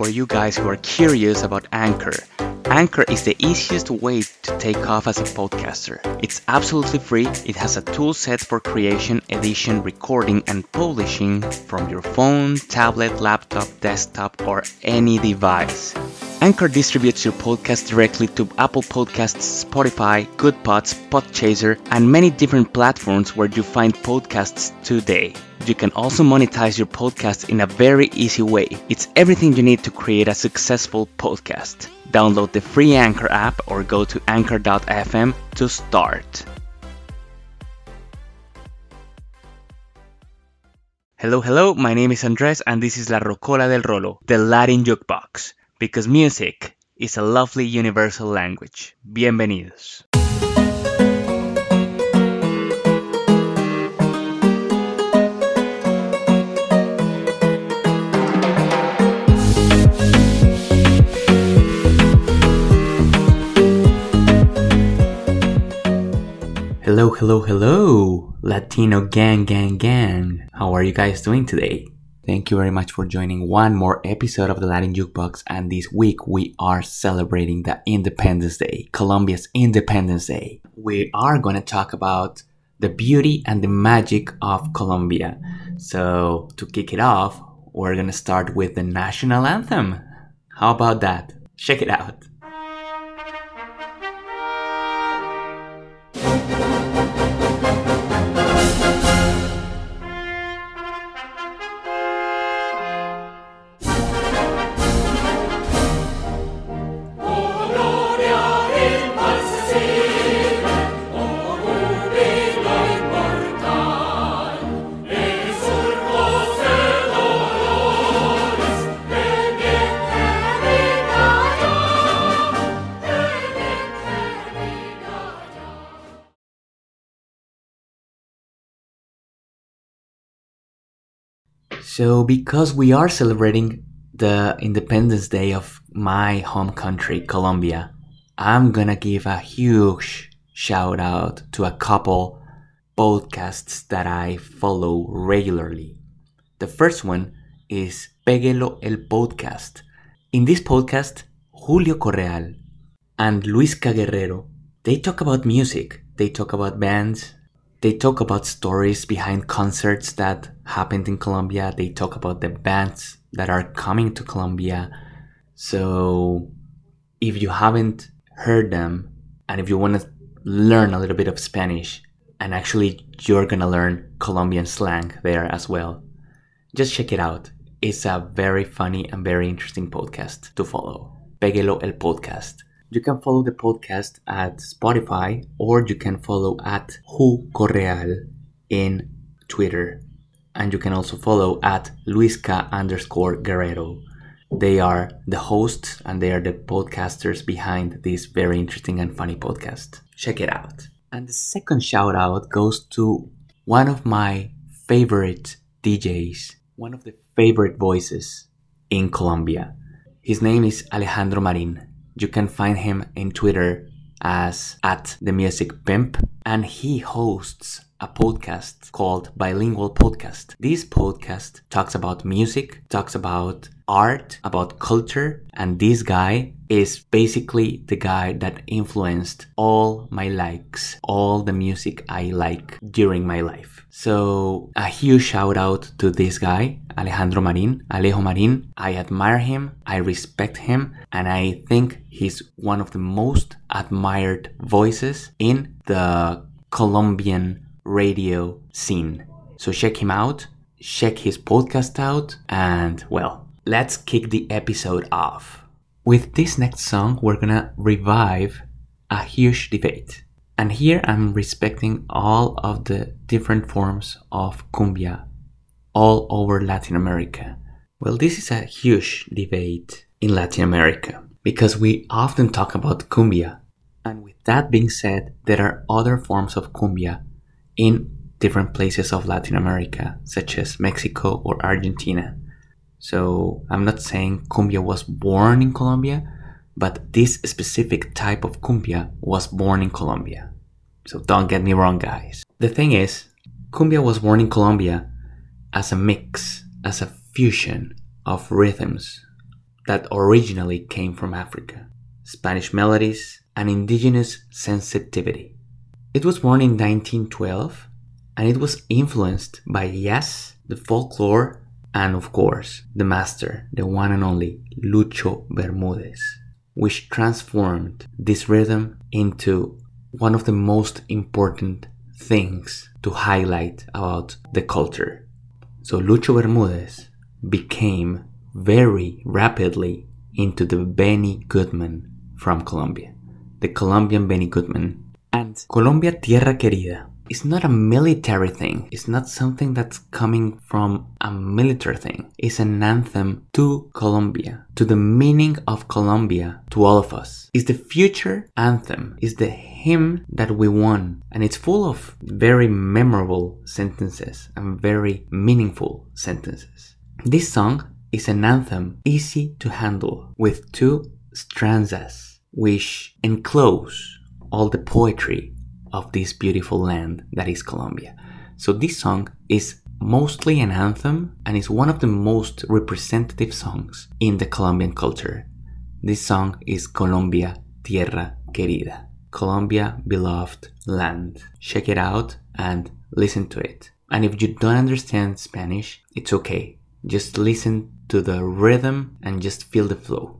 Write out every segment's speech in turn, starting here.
for you guys who are curious about Anchor. Anchor is the easiest way to take off as a podcaster. It's absolutely free. It has a tool set for creation, edition, recording, and publishing from your phone, tablet, laptop, desktop, or any device. Anchor distributes your podcast directly to Apple Podcasts, Spotify, Goodpods, Podchaser, and many different platforms where you find podcasts today. You can also monetize your podcast in a very easy way. It's everything you need to create a successful podcast. Download the free Anchor app or go to anchor.fm to start. Hello, hello, my name is Andres and this is La Rocola del Rolo, the Latin jukebox, because music is a lovely universal language. Bienvenidos. Hello, hello, hello, Latino gang, gang, gang. How are you guys doing today? Thank you very much for joining one more episode of the Latin Jukebox. And this week we are celebrating the Independence Day, Colombia's Independence Day. We are going to talk about the beauty and the magic of Colombia. So, to kick it off, we're going to start with the national anthem. How about that? Check it out. So, because we are celebrating the Independence Day of my home country, Colombia, I'm gonna give a huge shout out to a couple podcasts that I follow regularly. The first one is Péguelo el Podcast. In this podcast, Julio Correal and Luisca Guerrero, they talk about music, they talk about bands, they talk about stories behind concerts that happened in Colombia. They talk about the bands that are coming to Colombia. So if you haven't heard them and if you want to learn a little bit of Spanish and actually you're to learn Colombian slang there as well, just check it out. It's a very funny and very interesting podcast to follow. Péguelo el podcast. You can follow the podcast at Spotify or you can follow at Hu Correal in Twitter. And you can also follow at Luisca underscore Guerrero. They are the hosts and they are the podcasters behind this very interesting and funny podcast. Check it out. And the second shout out goes to one of my favorite DJs, one of the favorite voices in Colombia. His name is Alejandro Marin you can find him in Twitter as at the music pimp and he hosts a podcast called bilingual podcast this podcast talks about music talks about art about culture and this guy is basically the guy that influenced all my likes all the music i like during my life so a huge shout out to this guy Alejandro Marin, Alejo Marin. I admire him, I respect him, and I think he's one of the most admired voices in the Colombian radio scene. So check him out, check his podcast out, and well, let's kick the episode off. With this next song, we're gonna revive a huge debate. And here I'm respecting all of the different forms of cumbia all over Latin America? Well, this is a huge debate in Latin America because we often talk about cumbia. And with that being said, there are other forms of cumbia in different places of Latin America, such as Mexico or Argentina. So I'm not saying cumbia was born in Colombia, but this specific type of cumbia was born in Colombia. So don't get me wrong, guys. The thing is, cumbia was born in Colombia as a mix, as a fusion of rhythms, that originally came from Africa, Spanish melodies, and indigenous sensitivity. It was born in 1912 and it was influenced by jazz, the folklore, and of course, the master, the one and only Lucho Bermudez, which transformed this rhythm into one of the most important things to highlight about the culture. So Lucho Bermudez became very rapidly into the Benny Goodman from Colombia, the Colombian Benny Goodman. And Colombia Tierra Querida it's not a military thing. It's not something that's coming from a military thing. It's an anthem to Colombia, to the meaning of Colombia, to all of us. It's the future anthem. It's the hymn that we won. And it's full of very memorable sentences and very meaningful sentences. This song is an anthem easy to handle with two stanzas which enclose all the poetry of this beautiful land that is Colombia. So this song is mostly an anthem and is one of the most representative songs in the Colombian culture. This song is Colombia Tierra Querida. Colombia beloved land. Check it out and listen to it. And if you don't understand Spanish, it's okay. Just listen to the rhythm and just feel the flow.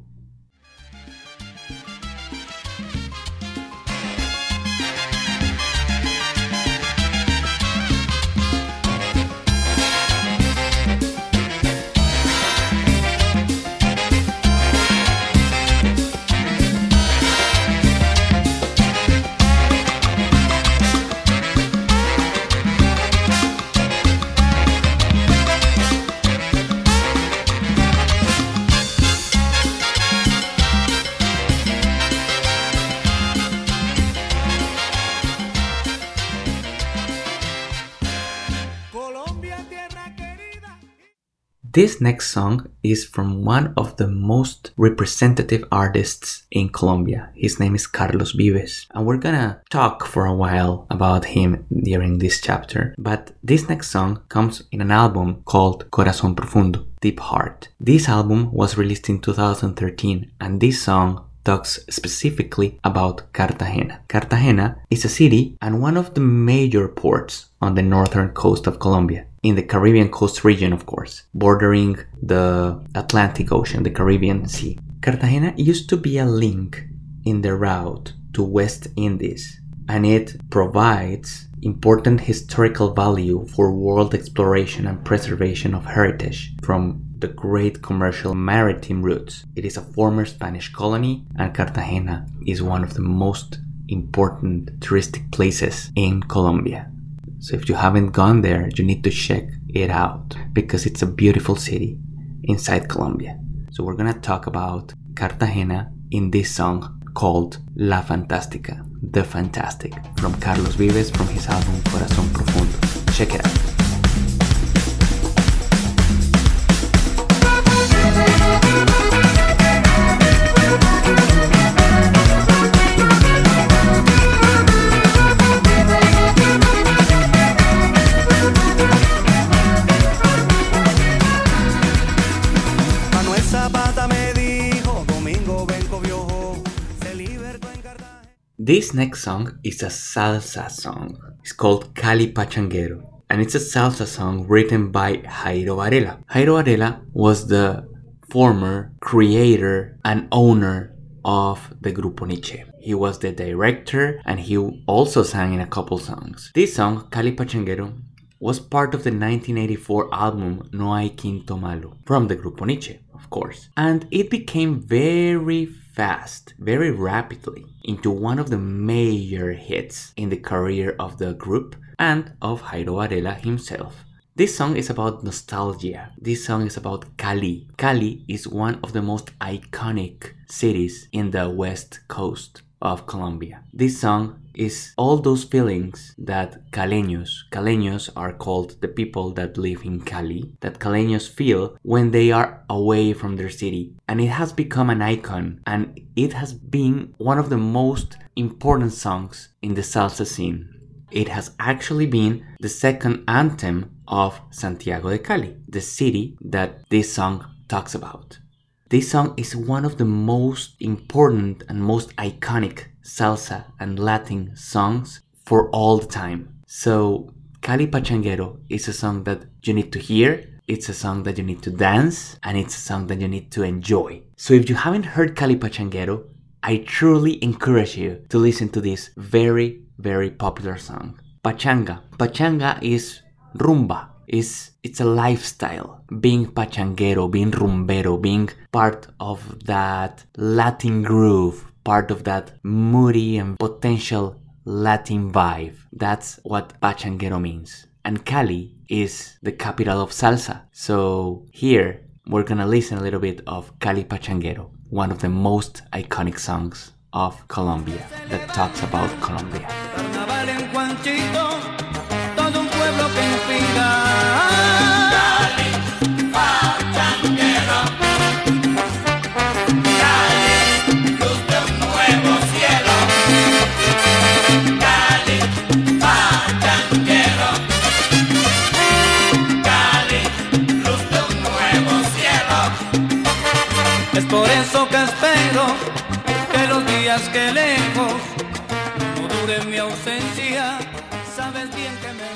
This next song is from one of the most representative artists in Colombia. His name is Carlos Vives. And we're gonna talk for a while about him during this chapter. But this next song comes in an album called Corazón Profundo, Deep Heart. This album was released in 2013 and this song talks specifically about Cartagena. Cartagena is a city and one of the major ports on the northern coast of Colombia in the Caribbean coast region, of course, bordering the Atlantic Ocean, the Caribbean Sea. Cartagena used to be a link in the route to West Indies, and it provides important historical value for world exploration and preservation of heritage from the great commercial maritime routes. It is a former Spanish colony, and Cartagena is one of the most important touristic places in Colombia. So if you haven't gone there, you need to check it out because it's a beautiful city inside Colombia. So we're gonna talk about Cartagena in this song called La Fantástica, The Fantastic, from Carlos Vives from his album Corazón Profundo. Check it out. This next song is a salsa song. It's called Cali Pachanguero. And it's a salsa song written by Jairo Varela. Jairo Varela was the former creator and owner of the Grupo Niche. He was the director and he also sang in a couple songs. This song, Cali Pachanguero, was part of the 1984 album No Hay Quinto Malo from the Grupo Niche, of course. And it became very fast, very rapidly, into one of the major hits in the career of the group and of Jairo Varela himself. This song is about nostalgia. This song is about Cali. Cali is one of the most iconic cities in the west coast of Colombia. This song is all those feelings that caleños, caleños are called the people that live in Cali, that caleños feel when they are away from their city. And it has become an icon and it has been one of the most important songs in the salsa scene. It has actually been the second anthem of Santiago de Cali, the city that this song talks about. This song is one of the most important and most iconic salsa and Latin songs for all the time. So, Cali Pachanguero is a song that you need to hear, it's a song that you need to dance, and it's a song that you need to enjoy. So, if you haven't heard Cali Pachanguero, I truly encourage you to listen to this very, very popular song. Pachanga. Pachanga is rumba. Is it's a lifestyle. Being pachanguero, being rumbero, being part of that Latin groove, part of that moody and potential Latin vibe. That's what pachanguero means. And Cali is the capital of salsa. So here we're gonna listen a little bit of Cali Pachanguero, one of the most iconic songs of Colombia that talks about Colombia.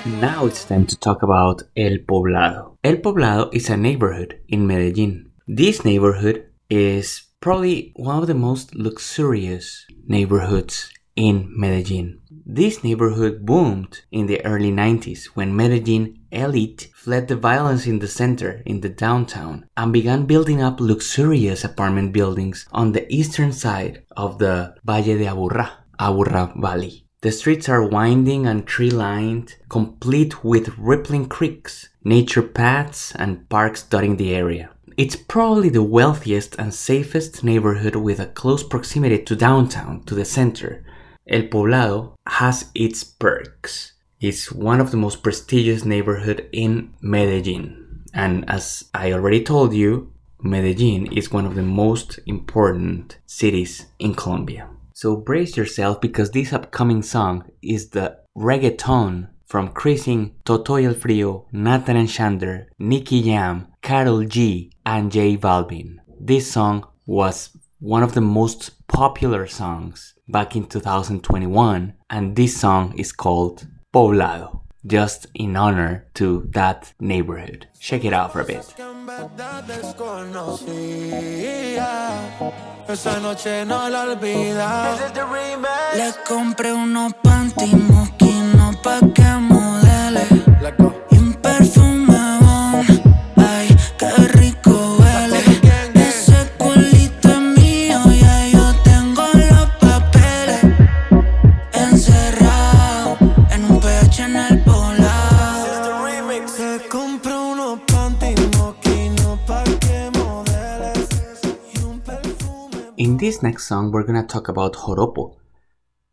Now it's time to talk about El Poblado. El Poblado is a neighborhood in Medellin. This neighborhood is probably one of the most luxurious neighborhoods in Medellin. This neighborhood boomed in the early 90s when Medellin elite fled the violence in the center, in the downtown, and began building up luxurious apartment buildings on the eastern side of the Valle de Aburrá, Aburrá Valley. The streets are winding and tree lined, complete with rippling creeks, nature paths, and parks dotting the area. It's probably the wealthiest and safest neighborhood with a close proximity to downtown, to the center. El Poblado has its perks. It's one of the most prestigious neighborhood in Medellin. And as I already told you, Medellin is one of the most important cities in Colombia. So brace yourself because this upcoming song is the reggaeton from Crissin, Totoy El Frio, Natan and Shander, Nicky Jam, Karol G, and J Balvin. This song was one of the most popular songs back in 2021, and this song is called Poblado, just in honor to that neighborhood. Check it out for a bit. que en verdad desconocía. Esa noche no la olvida. Le compré unos panty mosquinos pa' que modele this next song, we're gonna talk about joropo.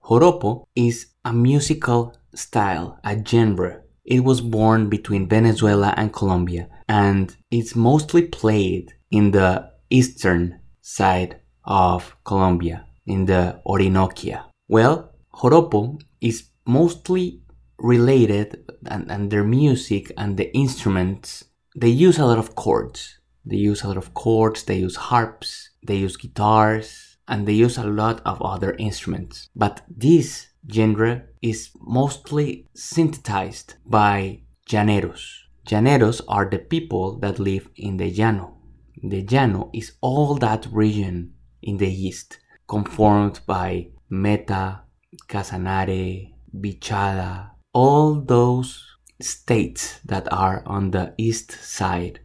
Joropo is a musical style, a genre. It was born between Venezuela and Colombia, and it's mostly played in the eastern side of Colombia, in the Orinoquia. Well, joropo is mostly related, and, and their music and the instruments, they use a lot of chords. They use a lot of chords, they use harps, they use guitars, and they use a lot of other instruments. But this genre is mostly synthesized by llaneros. Llaneros are the people that live in the llano. The llano is all that region in the east, conformed by Meta, Casanare, Vichada, all those states that are on the east side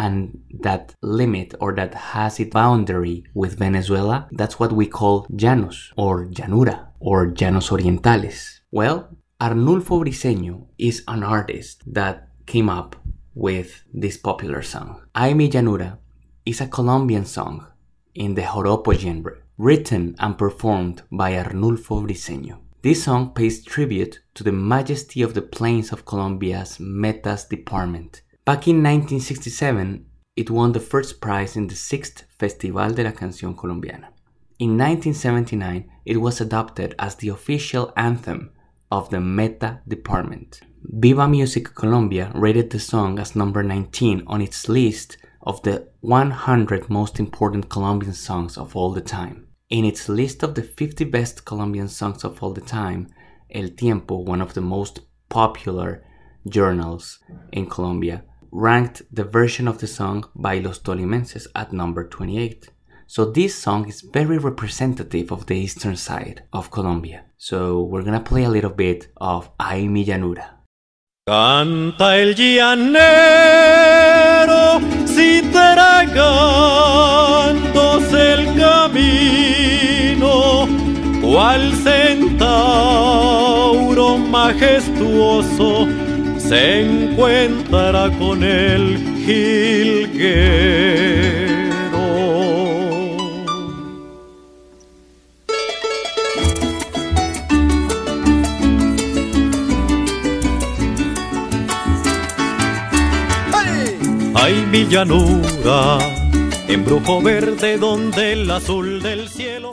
and that limit or that has its boundary with Venezuela, that's what we call llanos or llanura or llanos orientales. Well, Arnulfo Briceño is an artist that came up with this popular song. Ay mi llanura is a Colombian song in the joropo genre, written and performed by Arnulfo Briceño. This song pays tribute to the majesty of the plains of Colombia's Metas department. Back in 1967, it won the first prize in the 6th Festival de la Canción Colombiana. In 1979, it was adopted as the official anthem of the Meta department. Viva Music Colombia rated the song as number 19 on its list of the 100 most important Colombian songs of all the time. In its list of the 50 best Colombian songs of all the time, El Tiempo, one of the most popular journals in Colombia, ranked the version of the song by Los Tolimenses at number 28. So this song is very representative of the eastern side of Colombia. So we're gonna play a little bit of Ay mi llanura. Canta el llanero si el camino, cual centauro majestuoso se encuentra con el jilguero. Ay, mi llanura, embrujo verde donde el azul del cielo.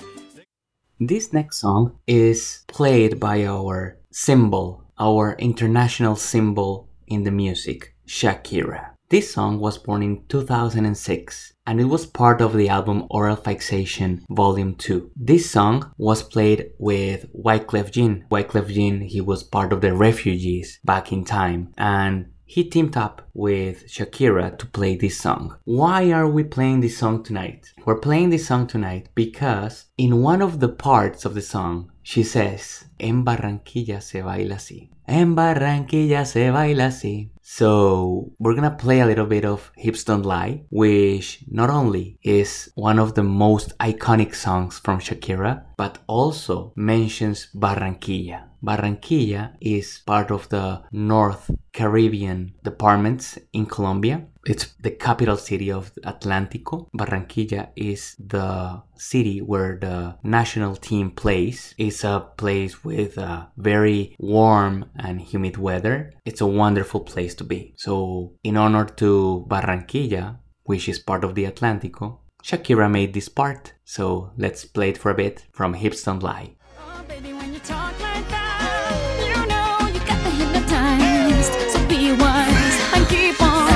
This next song is played by our symbol, our international symbol in the music, Shakira. This song was born in 2006 and it was part of the album Oral Fixation Volume 2. This song was played with Wyclef Jean. Wyclef Jean, he was part of the refugees back in time and he teamed up with Shakira to play this song. Why are we playing this song tonight? We're playing this song tonight because in one of the parts of the song, she says, En Barranquilla se baila así. En Barranquilla se baila así. So we're gonna play a little bit of Hips Don't Lie, which not only is one of the most iconic songs from Shakira, but also mentions Barranquilla. Barranquilla is part of the North Caribbean departments in Colombia. It's the capital city of Atlántico. Barranquilla is the city where the national team plays. It's a place with a very warm and humid weather. It's a wonderful place to be. So, in honor to Barranquilla, which is part of the Atlántico, Shakira made this part. So, let's play it for a bit from Hips Don't Lie. Oh, baby, when you talk like that, you know you got me hypnotized. So be wise and keep on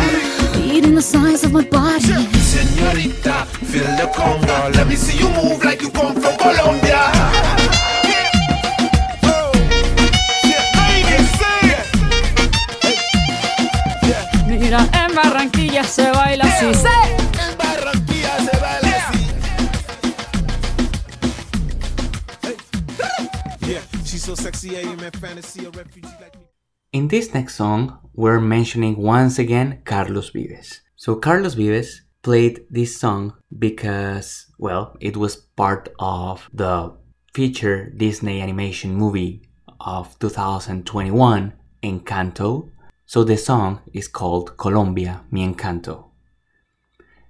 beating the size of my body. Señorita, feel the conga. Let me see you move like you come from Colombia. Oh, yeah, ladies, say it. Mira, en Barranquilla se baila así. So sexy, am fantasy, a refugee like me. In this next song, we're mentioning once again Carlos Vives. So, Carlos Vives played this song because, well, it was part of the feature Disney animation movie of 2021, Encanto. So, the song is called Colombia, Mi Encanto.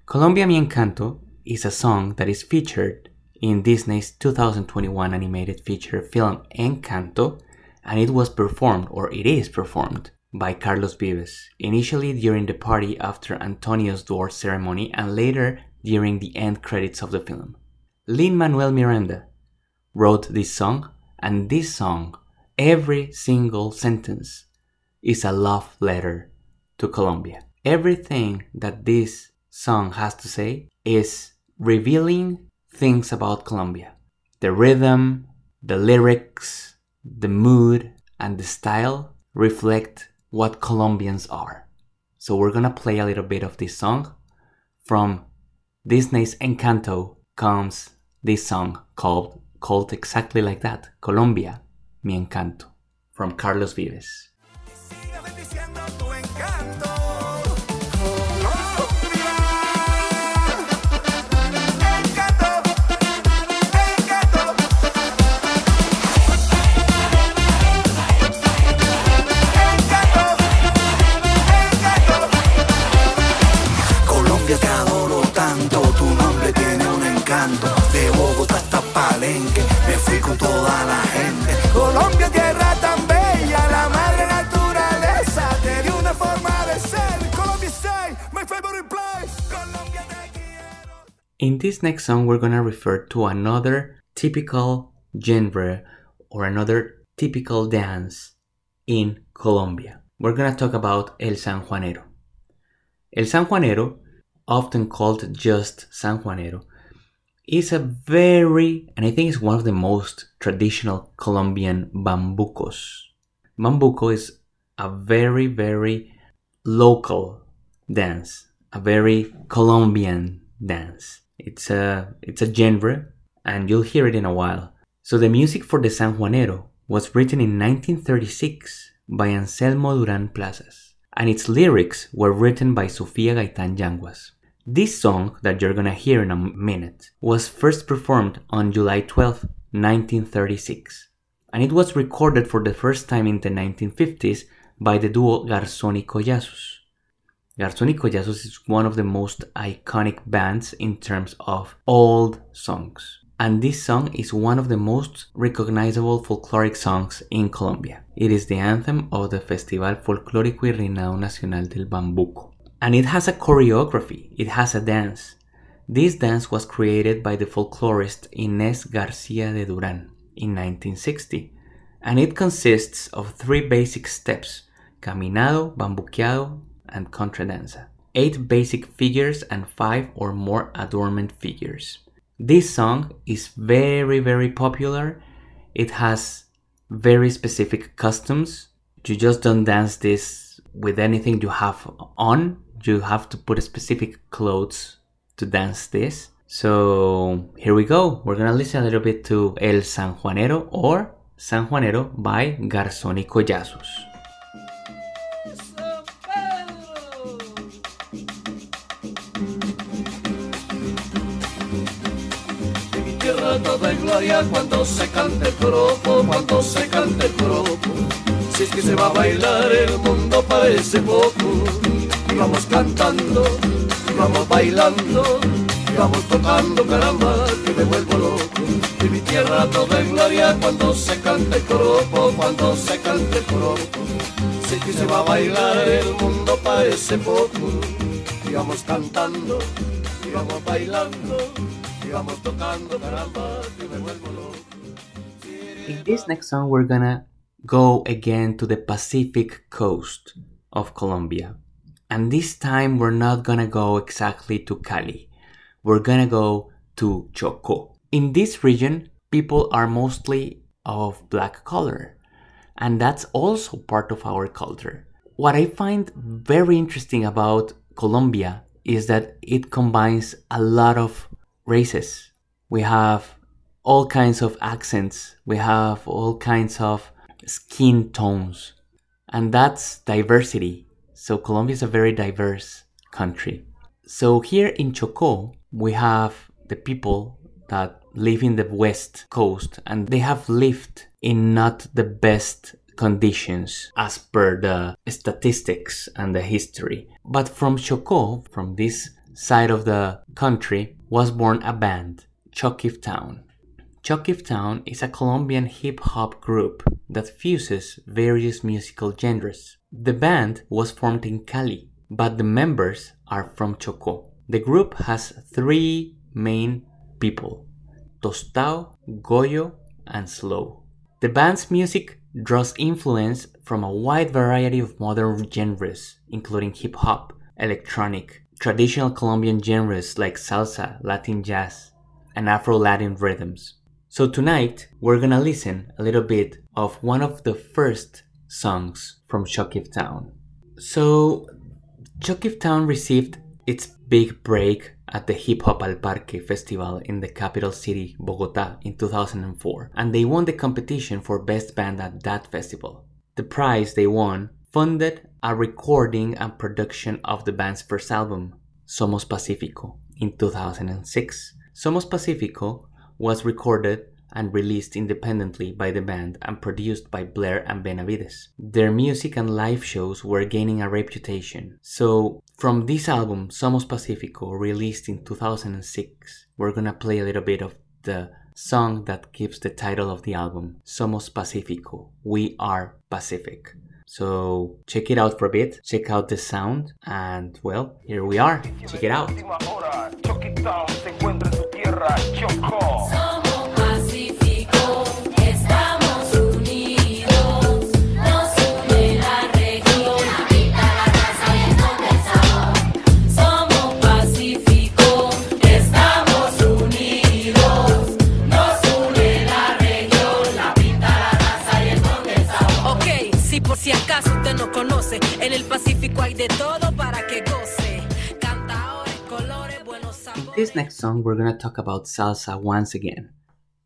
Colombia, Mi Encanto is a song that is featured in Disney's 2021 animated feature film Encanto and it was performed, or it is performed, by Carlos Vives, initially during the party after Antonio's door ceremony and later during the end credits of the film. Lin Manuel Miranda wrote this song, and this song, every single sentence, is a love letter to Colombia. Everything that this song has to say is revealing things about Colombia. The rhythm, the lyrics, the mood, and the style reflect what Colombians are. So we're gonna play a little bit of this song. From Disney's Encanto comes this song called called exactly like that, Colombia, mi encanto, from Carlos Vives. Palenque, me fui con toda la gente. Colombia, tierra tan bella, la madre naturaleza te dio una forma de ser. Colombia stay, my favorite place. Colombia te quiero. In this next song, we're gonna refer to another typical genre or another typical dance in Colombia. We're gonna talk about El Sanjuanero. El Sanjuanero often called just Sanjuanero, is a very, and I think it's one of the most traditional Colombian bambucos. Bambuco is a very, very local dance, a very Colombian dance. It's a, it's a genre, and you'll hear it in a while. So the music for the San Juanero was written in 1936 by Anselmo Duran Plazas, and its lyrics were written by Sofia Gaitan Yanguas. This song that you're gonna hear in a minute was first performed on July 12, 1936, and it was recorded for the first time in the 1950s by the duo Garzón y Collazos. Garzón y Collazos is one of the most iconic bands in terms of old songs. And this song is one of the most recognizable folkloric songs in Colombia. It is the anthem of the Festival Folclórico y Reinado Nacional del Bambuco and it has a choreography, it has a dance. This dance was created by the folklorist Inés Garcia de Duran in 1960, and it consists of three basic steps caminado, bambuqueado, and contradanza. Eight basic figures and five or more adornment figures. This song is very, very popular. It has very specific customs. You just don't dance this with anything you have on you have to put specific clothes to dance this. So here we go. We're gonna listen a little bit to El San Juanero or San Juanero by Garzón y Collazos. en gloria cuando se cante el cuando se cante el. Si es que se va a bailar el mundo parece poco vamos cantando, vamos bailando, vamos tocando, caramba, que me vuelvo loco. Y mi tierra toda en gloria cuando se canta el coropo, cuando se canta el coropo. Sé que se va a bailar, el mundo parece poco. Y cantando, y vamos bailando, y tocando, caramba, que me vuelvo loco. In this next song, we're gonna go again to the Pacific coast of Colombia. And this time we're not gonna go exactly to Cali. We're gonna go to Choco. In this region, people are mostly of black color. And that's also part of our culture. What I find very interesting about Colombia is that it combines a lot of races. We have all kinds of accents, we have all kinds of skin tones, and that's diversity. So Colombia is a very diverse country. So here in Choco, we have the people that live in the west coast and they have lived in not the best conditions as per the statistics and the history. But from Choco, from this side of the country, was born a band, ChocQuibTown. ChocQuibTown is a Colombian hip hop group that fuses various musical genres. The band was formed in Cali, but the members are from Choco. The group has three main people Tostao, Goyo, and Slow. The band's music draws influence from a wide variety of modern genres, including hip hop, electronic, traditional Colombian genres like salsa, Latin jazz, and Afro Latin rhythms. So tonight we're gonna listen a little bit of one of the first songs from ChocQuibTown. So ChocQuibTown received its big break at the Hip Hop al Parque festival in the capital city Bogota in 2004 and they won the competition for best band at that festival. The prize they won funded a recording and production of the band's first album, Somos Pacifico, in 2006. Somos Pacifico was recorded and released independently by the band and produced by Blair and Benavides. Their music and live shows were gaining a reputation. So, from this album, Somos Pacifico, released in 2006, we're gonna play a little bit of the song that gives the title of the album, Somos Pacifico. We are Pacific. So check it out for a bit, check out the sound, and well, here we are. Check it out. Somos Pacífico, estamos unidos, nos une la región, habita la raza y esconde el sabor. Somos Pacífico, estamos unidos, nos une la región, habita la raza y esconde el sabor. Ok, si por si acaso usted no conoce, en el Pacífico hay de todo This next song, we're gonna talk about salsa once again.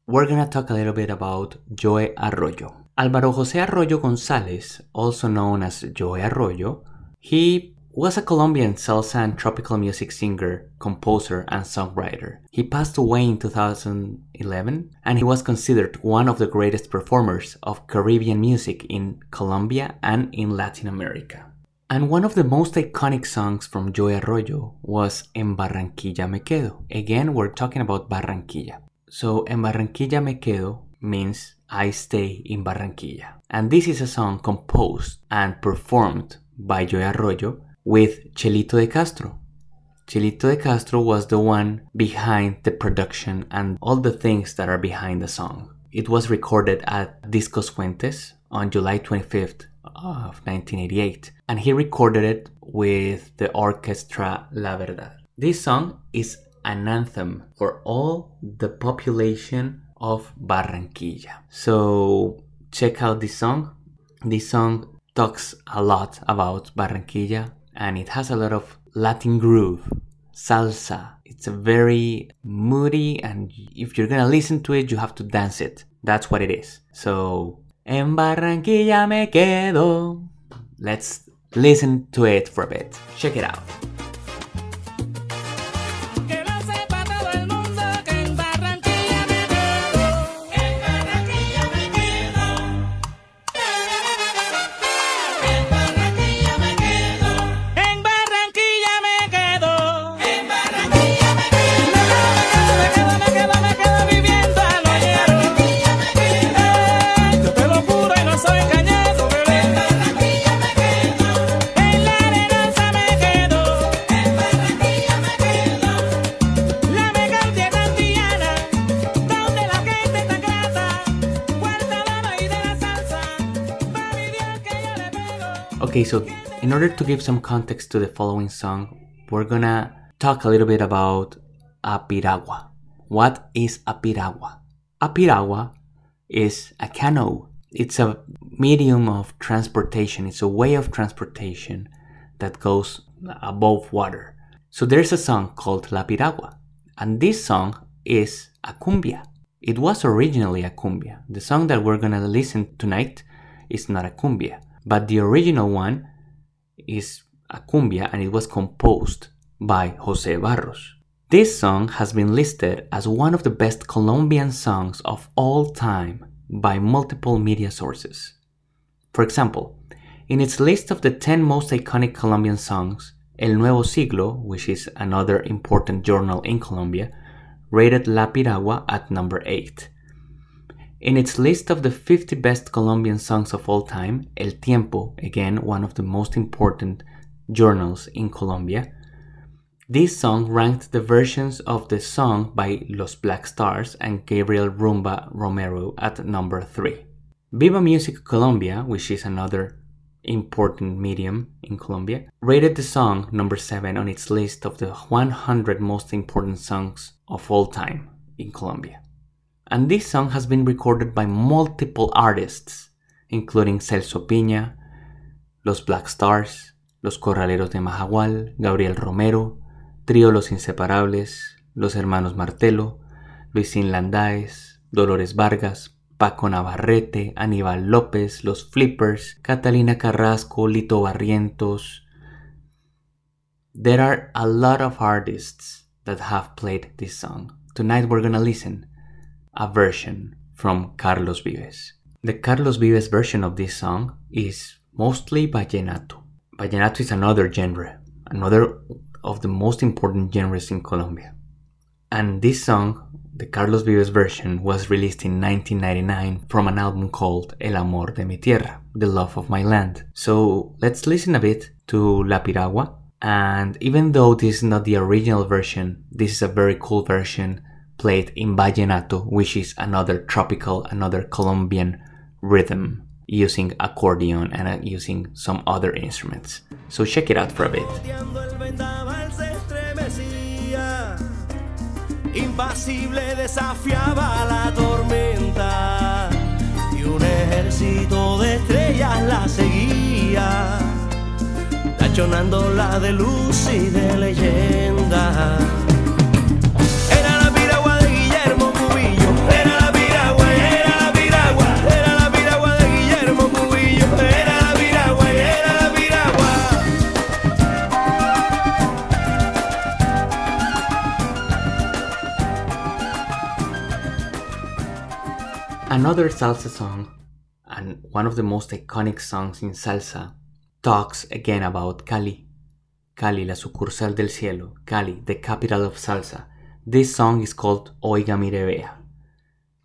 We're gonna talk a little bit about Joe Arroyo. Álvaro José Arroyo González, also known as Joe Arroyo, he was a Colombian salsa and tropical music singer, composer, and songwriter. He passed away in 2011 and he was considered one of the greatest performers of Caribbean music in Colombia and in Latin America. And one of the most iconic songs from Joe Arroyo was En Barranquilla Me Quedo. Again, we're talking about Barranquilla. So, En Barranquilla Me Quedo means I stay in Barranquilla. And this is a song composed and performed by Joe Arroyo with Chelito de Castro. Chelito de Castro was the one behind the production and all the things that are behind the song. It was recorded at Discos Fuentes on July 25th of 1988 and he recorded it with the orchestra La Verdad. This song is an anthem for all the population of Barranquilla. So check out this song. This song talks a lot about Barranquilla and it has a lot of Latin groove, salsa. It's a very moody and if you're gonna listen to it, you have to dance it. That's what it is. So, en Barranquilla me quedo. Let's listen to it for a bit. Check it out. Okay, so in order to give some context to the following song, we're gonna talk a little bit about a piragua. What is a piragua? A piragua is a canoe. It's a medium of transportation. It's a way of transportation that goes above water. So there's a song called La Piragua, and this song is a cumbia. It was originally a cumbia. The song that we're gonna listen tonight is not a cumbia, but the original one is a cumbia and it was composed by Jose Barros. This song has been listed as one of the best Colombian songs of all time by multiple media sources. For example, in its list of the 10 most iconic Colombian songs, El Nuevo Siglo, which is another important journal in Colombia, rated La Piragua at number 8. In its list of the 50 best Colombian songs of all time, El Tiempo, again one of the most important journals in Colombia, this song ranked the versions of the song by Los Black Stars and Gabriel Rumba Romero at number 3. Viva Music Colombia, which is another important medium in Colombia, rated the song number 7 on its list of the 100 most important songs of all time in Colombia. And this song has been recorded by multiple artists, including Celso Piña, Los Black Stars, Los Corraleros de Majagual, Gabriel Romero, Trío Los Inseparables, Los Hermanos Martelo, Luisín Landáez, Dolores Vargas, Paco Navarrete, Aníbal López, Los Flippers, Catalina Carrasco, Lito Barrientos. There are a lot of artists that have played this song. Tonight we're gonna listen a version from Carlos Vives. The Carlos Vives version of this song is mostly vallenato. Vallenato is another genre, another of the most important genres in Colombia. And this song, the Carlos Vives version, was released in 1999 from an album called El Amor de mi Tierra, The Love of My Land. So let's listen a bit to La Piragua. And even though this is not the original version, this is a very cool version played in vallenato, which is another tropical, another Colombian rhythm using accordion and uh, using some other instruments. So check it out for a bit. Un ejército de estrellas la seguía. La de luz y de. Another salsa song, and one of the most iconic songs in salsa, talks again about Cali. Cali, la sucursal del cielo. Cali, the capital of salsa. This song is called Oiga mi Vea,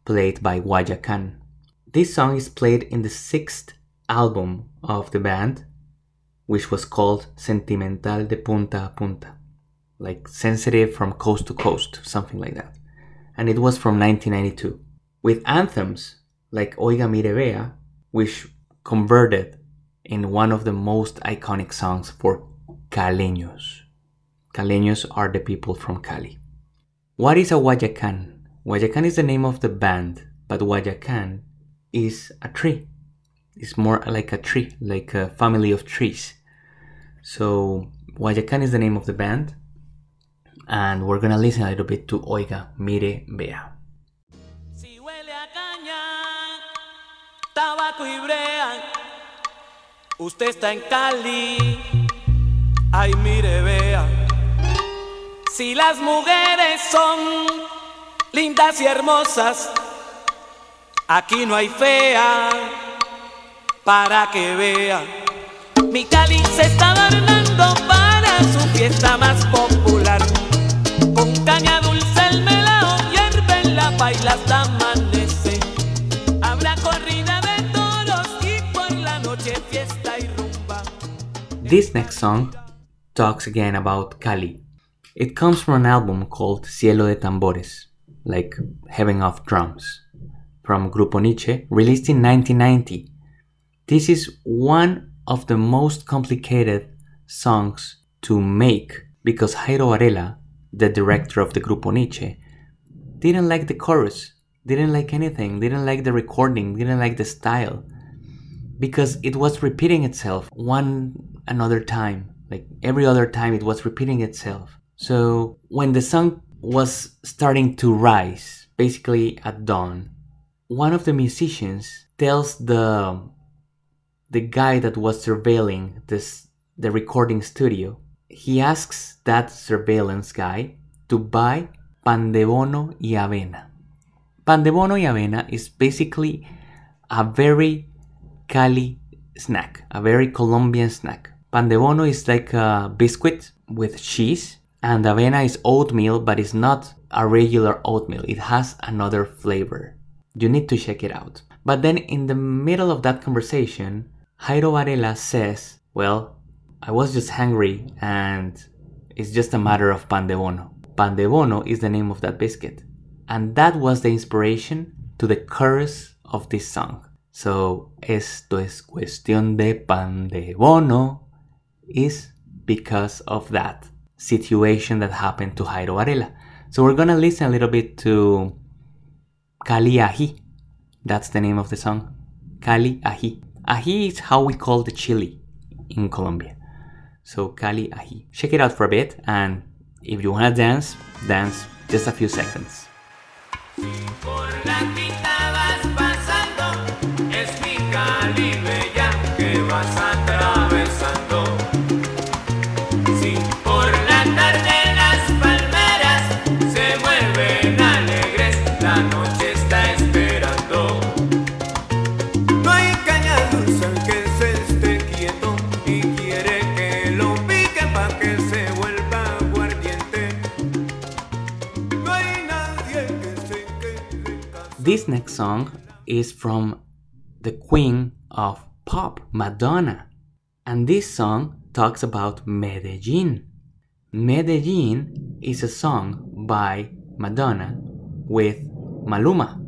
played by Guayacán. This song is played in the sixth album of the band, which was called Sentimental de Punta a Punta, like sensitive from coast to coast, something like that. And it was from 1992 with anthems like Oiga Mire Vea, which converted in one of the most iconic songs for Caleños. Caleños are the people from Cali. What is a Guayacán? Guayacán is the name of the band, but Guayacán is a tree. It's more like a tree, like a family of trees. So Guayacán is the name of the band, and we're gonna listen a little bit to Oiga Mire Vea. Tabaco y brea, usted está en Cali, ay mire vea. Si las mujeres son lindas y hermosas, aquí no hay fea para que vea. Mi Cali se está adornando para su fiesta más popular. This next song talks again about Cali. It comes from an album called Cielo de Tambores, like Heaven of Drums, from Grupo Niche, released in 1990. This is one of the most complicated songs to make because Jairo Varela, the director of the Grupo Niche, didn't like the chorus, didn't like anything, didn't like the recording, didn't like the style because it was repeating itself one another time like every other time it was repeating itself. So when the sun was starting to rise basically at dawn one of the musicians tells the the guy that was surveilling this the recording studio he asks that surveillance guy to buy pan de bono y avena. Pan de bono y avena is basically a very Cali snack, a very Colombian snack. Pan de bono is like a biscuit with cheese, and avena is oatmeal, but it's not a regular oatmeal. It has another flavor. You need to check it out. But then in the middle of that conversation, Jairo Varela says, Well, I was just hungry and it's just a matter of pan de bono. Pan de bono is the name of that biscuit. And that was the inspiration to the chorus of this song. So, esto es cuestión de pan de bono is because of that situation that happened to Jairo Varela. So, we're gonna listen a little bit to Cali Ají. That's the name of the song. Cali Ají. Ají is how we call the chili in Colombia. So, Cali Ají. Check it out for a bit, and if you wanna dance, dance just a few seconds. This next song is from the queen of pop, Madonna. And this song talks about Medellin. Medellin is a song by Madonna with Maluma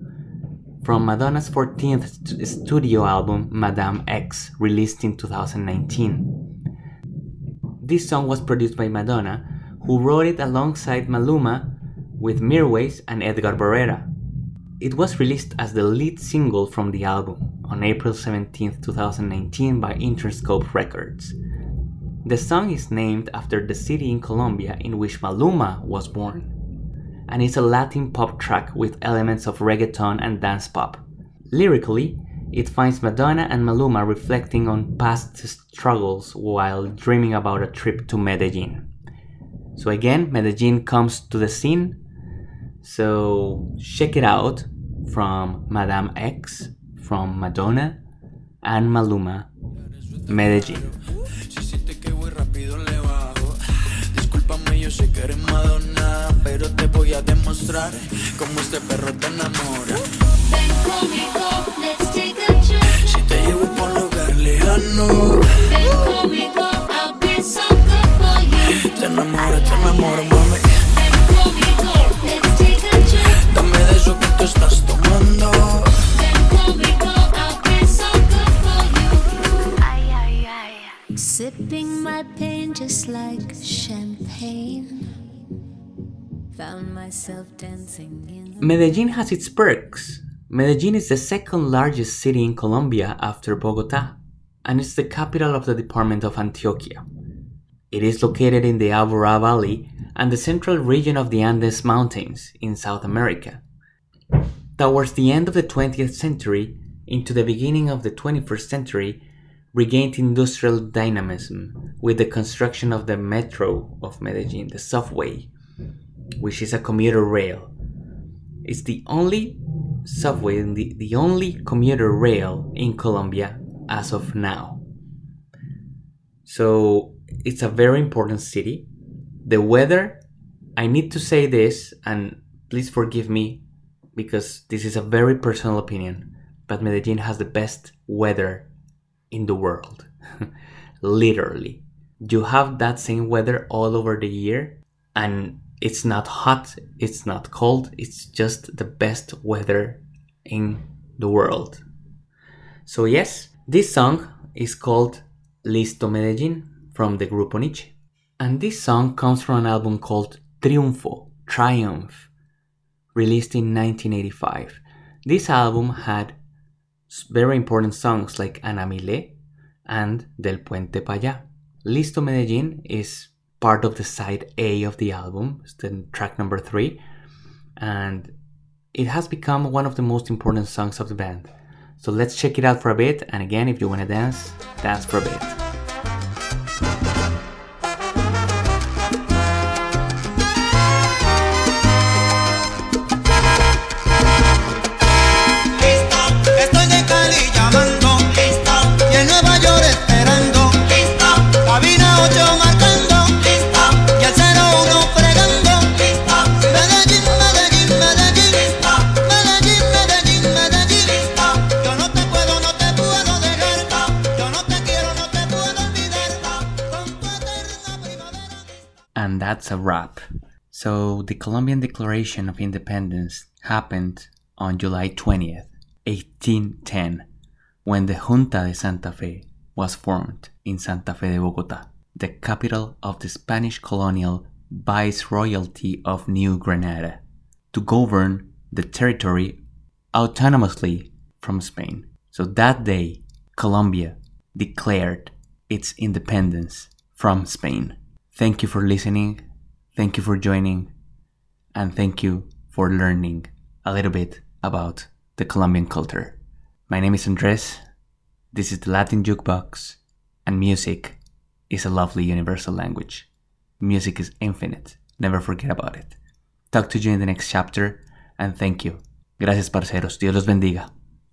from Madonna's 14th st- studio album, Madame X, released in 2019. This song was produced by Madonna, who wrote it alongside Maluma with Mirwais and Edgar Barrera. It was released as the lead single from the album on April 17, 2019 by Interscope Records. The song is named after the city in Colombia in which Maluma was born. And it's a Latin pop track with elements of reggaeton and dance pop. Lyrically, it finds Madonna and Maluma reflecting on past struggles while dreaming about a trip to Medellin. So again, Medellin comes to the scene. So check it out from Madame X, from Madonna, and Maluma, Medellin. Si sientes que voy rápido le bajo. Discúlpame, yo sé que eres Madonna, pero te voy a demostrar cómo este perro te enamora. Ven conmigo, let's take a trip. Si te llevo por lugar lejano, Ven conmigo, I'll be so good for you. te enamoro, te enamoro, mami. Medellin has its perks. Medellin is the second largest city in Colombia after Bogota, and it's the capital of the department of Antioquia. It is located in the Aburrá Valley and the central region of the Andes Mountains in South America. Towards the end of the 20th century into the beginning of the 21st century, regained industrial dynamism with the construction of the metro of Medellin, the subway, which is a commuter rail. It's the only subway and the, the only commuter rail in Colombia as of now. So it's a very important city. The weather, I need to say this, and please forgive me because this is a very personal opinion, but Medellin has the best weather in the world. Literally. You have that same weather all over the year, and it's not hot, it's not cold, it's just the best weather in the world. So, yes, this song is called Listo Medellin from the Grupo Niche. And this song comes from an album called Triunfo, Triumph, released in 1985. This album had very important songs like Ana Milé and Del Puente Pa' Allá. Listo Medellin is part of the side A of the album, it's the track number three, and it has become one of the most important songs of the band. So let's check it out for a bit, and again, if you want to dance, dance for a bit. That's a wrap. So, the Colombian Declaration of Independence happened on July 20th, 1810, when the Junta de Santa Fe was formed in Santa Fe de Bogota, the capital of the Spanish colonial Viceroyalty of New Granada, to govern the territory autonomously from Spain. So that day, Colombia declared its independence from Spain. Thank you for listening. Thank you for joining. And thank you for learning a little bit about the Colombian culture. My name is Andres. This is the Latin Jukebox. And music is a lovely universal language. Music is infinite. Never forget about it. Talk to you in the next chapter. And thank you. Gracias, parceros. Dios los bendiga.